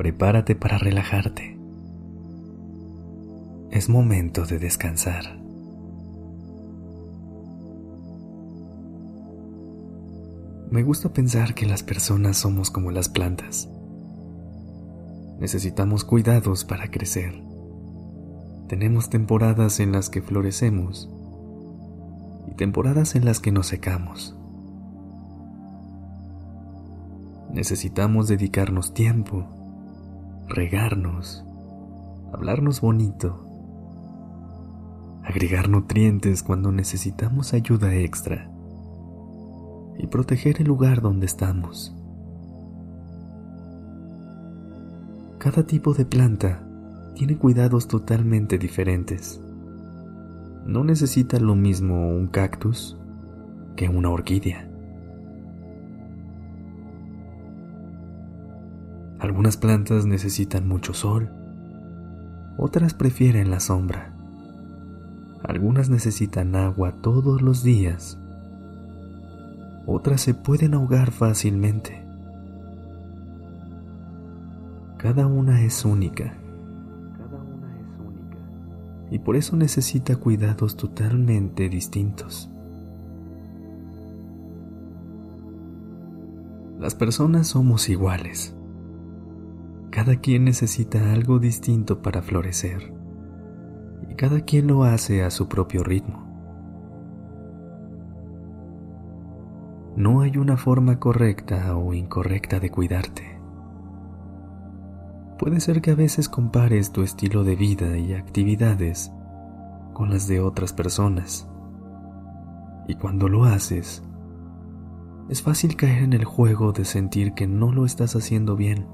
Prepárate para relajarte. Es momento de descansar. Me gusta pensar que las personas somos como las plantas. Necesitamos cuidados para crecer. Tenemos temporadas en las que florecemos y temporadas en las que nos secamos. Necesitamos dedicarnos tiempo, regarnos, hablarnos bonito, agregar nutrientes cuando necesitamos ayuda extra y proteger el lugar donde estamos. Cada tipo de planta tiene cuidados totalmente diferentes. No necesita lo mismo un cactus que una orquídea. Algunas plantas necesitan mucho sol, otras prefieren la sombra. Algunas necesitan agua todos los días otras se pueden ahogar fácilmente. Cada una es única. Y por eso necesita cuidados totalmente distintos. Las personas somos iguales. Cada quien necesita algo distinto para florecer. Y cada quien lo hace a su propio ritmo. No hay una forma correcta o incorrecta de cuidarte. Puede ser que a veces compares tu estilo de vida y actividades con las de otras personas. Y cuando lo haces, es fácil caer en el juego de sentir que no lo estás haciendo bien.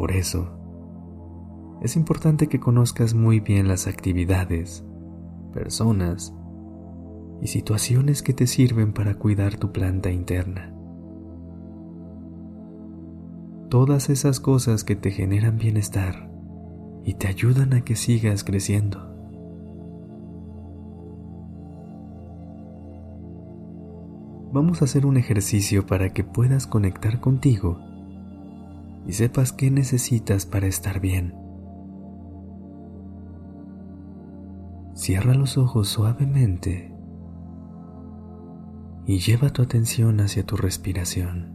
Por eso, es importante que conozcas muy bien las actividades personas y situaciones que te sirven para cuidar tu planta interna. Todas esas cosas que te generan bienestar y te ayudan a que sigas creciendo. Vamos a hacer un ejercicio para que puedas conectar contigo y sepas qué necesitas para estar bien. Cierra los ojos suavemente y lleva tu atención hacia tu respiración.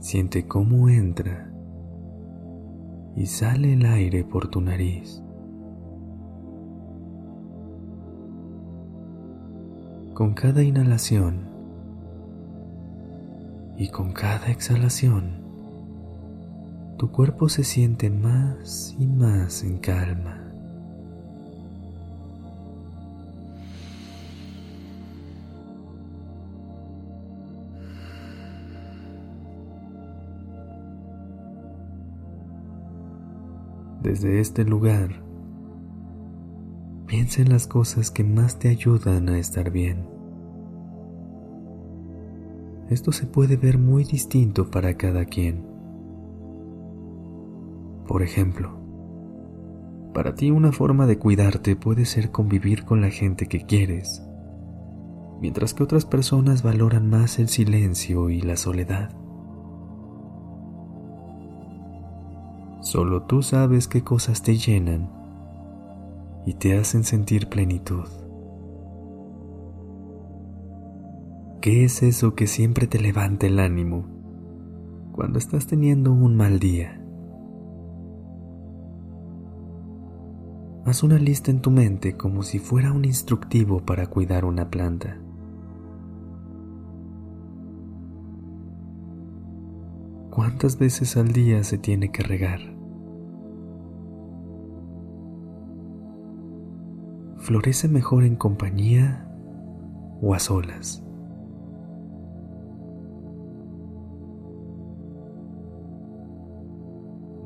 Siente cómo entra y sale el aire por tu nariz. Con cada inhalación y con cada exhalación, tu cuerpo se siente más y más en calma. Desde este lugar, piensa en las cosas que más te ayudan a estar bien. Esto se puede ver muy distinto para cada quien. Por ejemplo, para ti una forma de cuidarte puede ser convivir con la gente que quieres, mientras que otras personas valoran más el silencio y la soledad. Solo tú sabes qué cosas te llenan y te hacen sentir plenitud. ¿Qué es eso que siempre te levanta el ánimo cuando estás teniendo un mal día? Haz una lista en tu mente como si fuera un instructivo para cuidar una planta. ¿Cuántas veces al día se tiene que regar? ¿Florece mejor en compañía o a solas?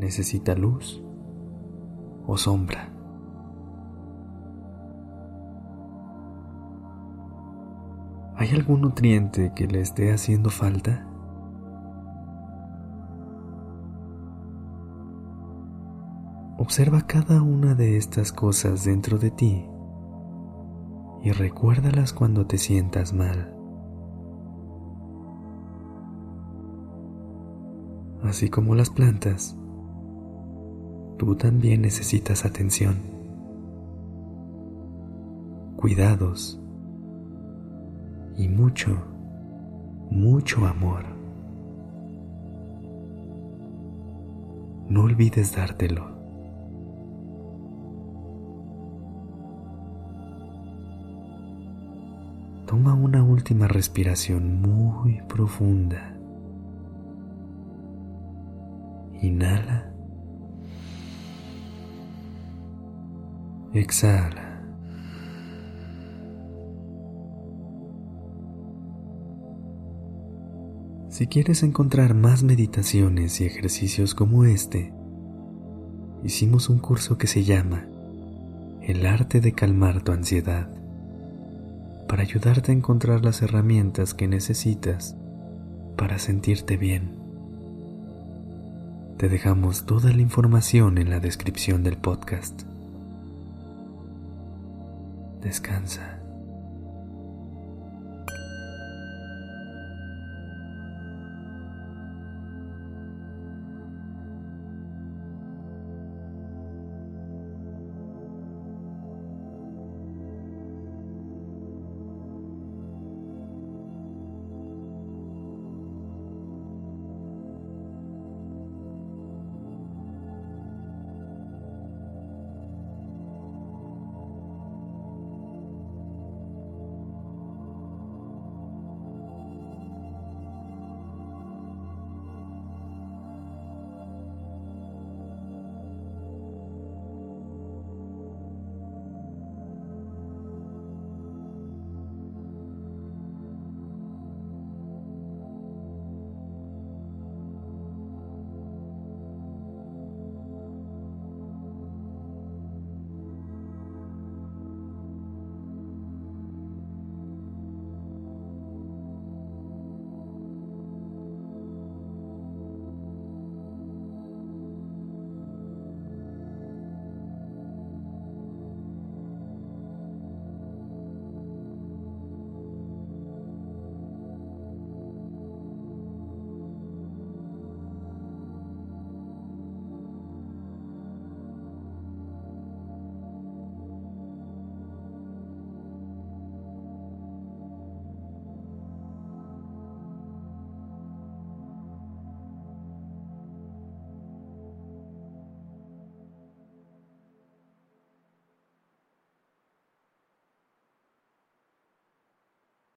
Necesita luz o sombra. ¿Hay algún nutriente que le esté haciendo falta? Observa cada una de estas cosas dentro de ti y recuérdalas cuando te sientas mal. Así como las plantas, tú también necesitas atención, cuidados y mucho, mucho amor. No olvides dártelo. Toma una última respiración muy profunda. Inhala. Exhala. Si quieres encontrar más meditaciones y ejercicios como este, hicimos un curso que se llama El arte de calmar tu ansiedad para ayudarte a encontrar las herramientas que necesitas para sentirte bien. Te dejamos toda la información en la descripción del podcast. Descansa.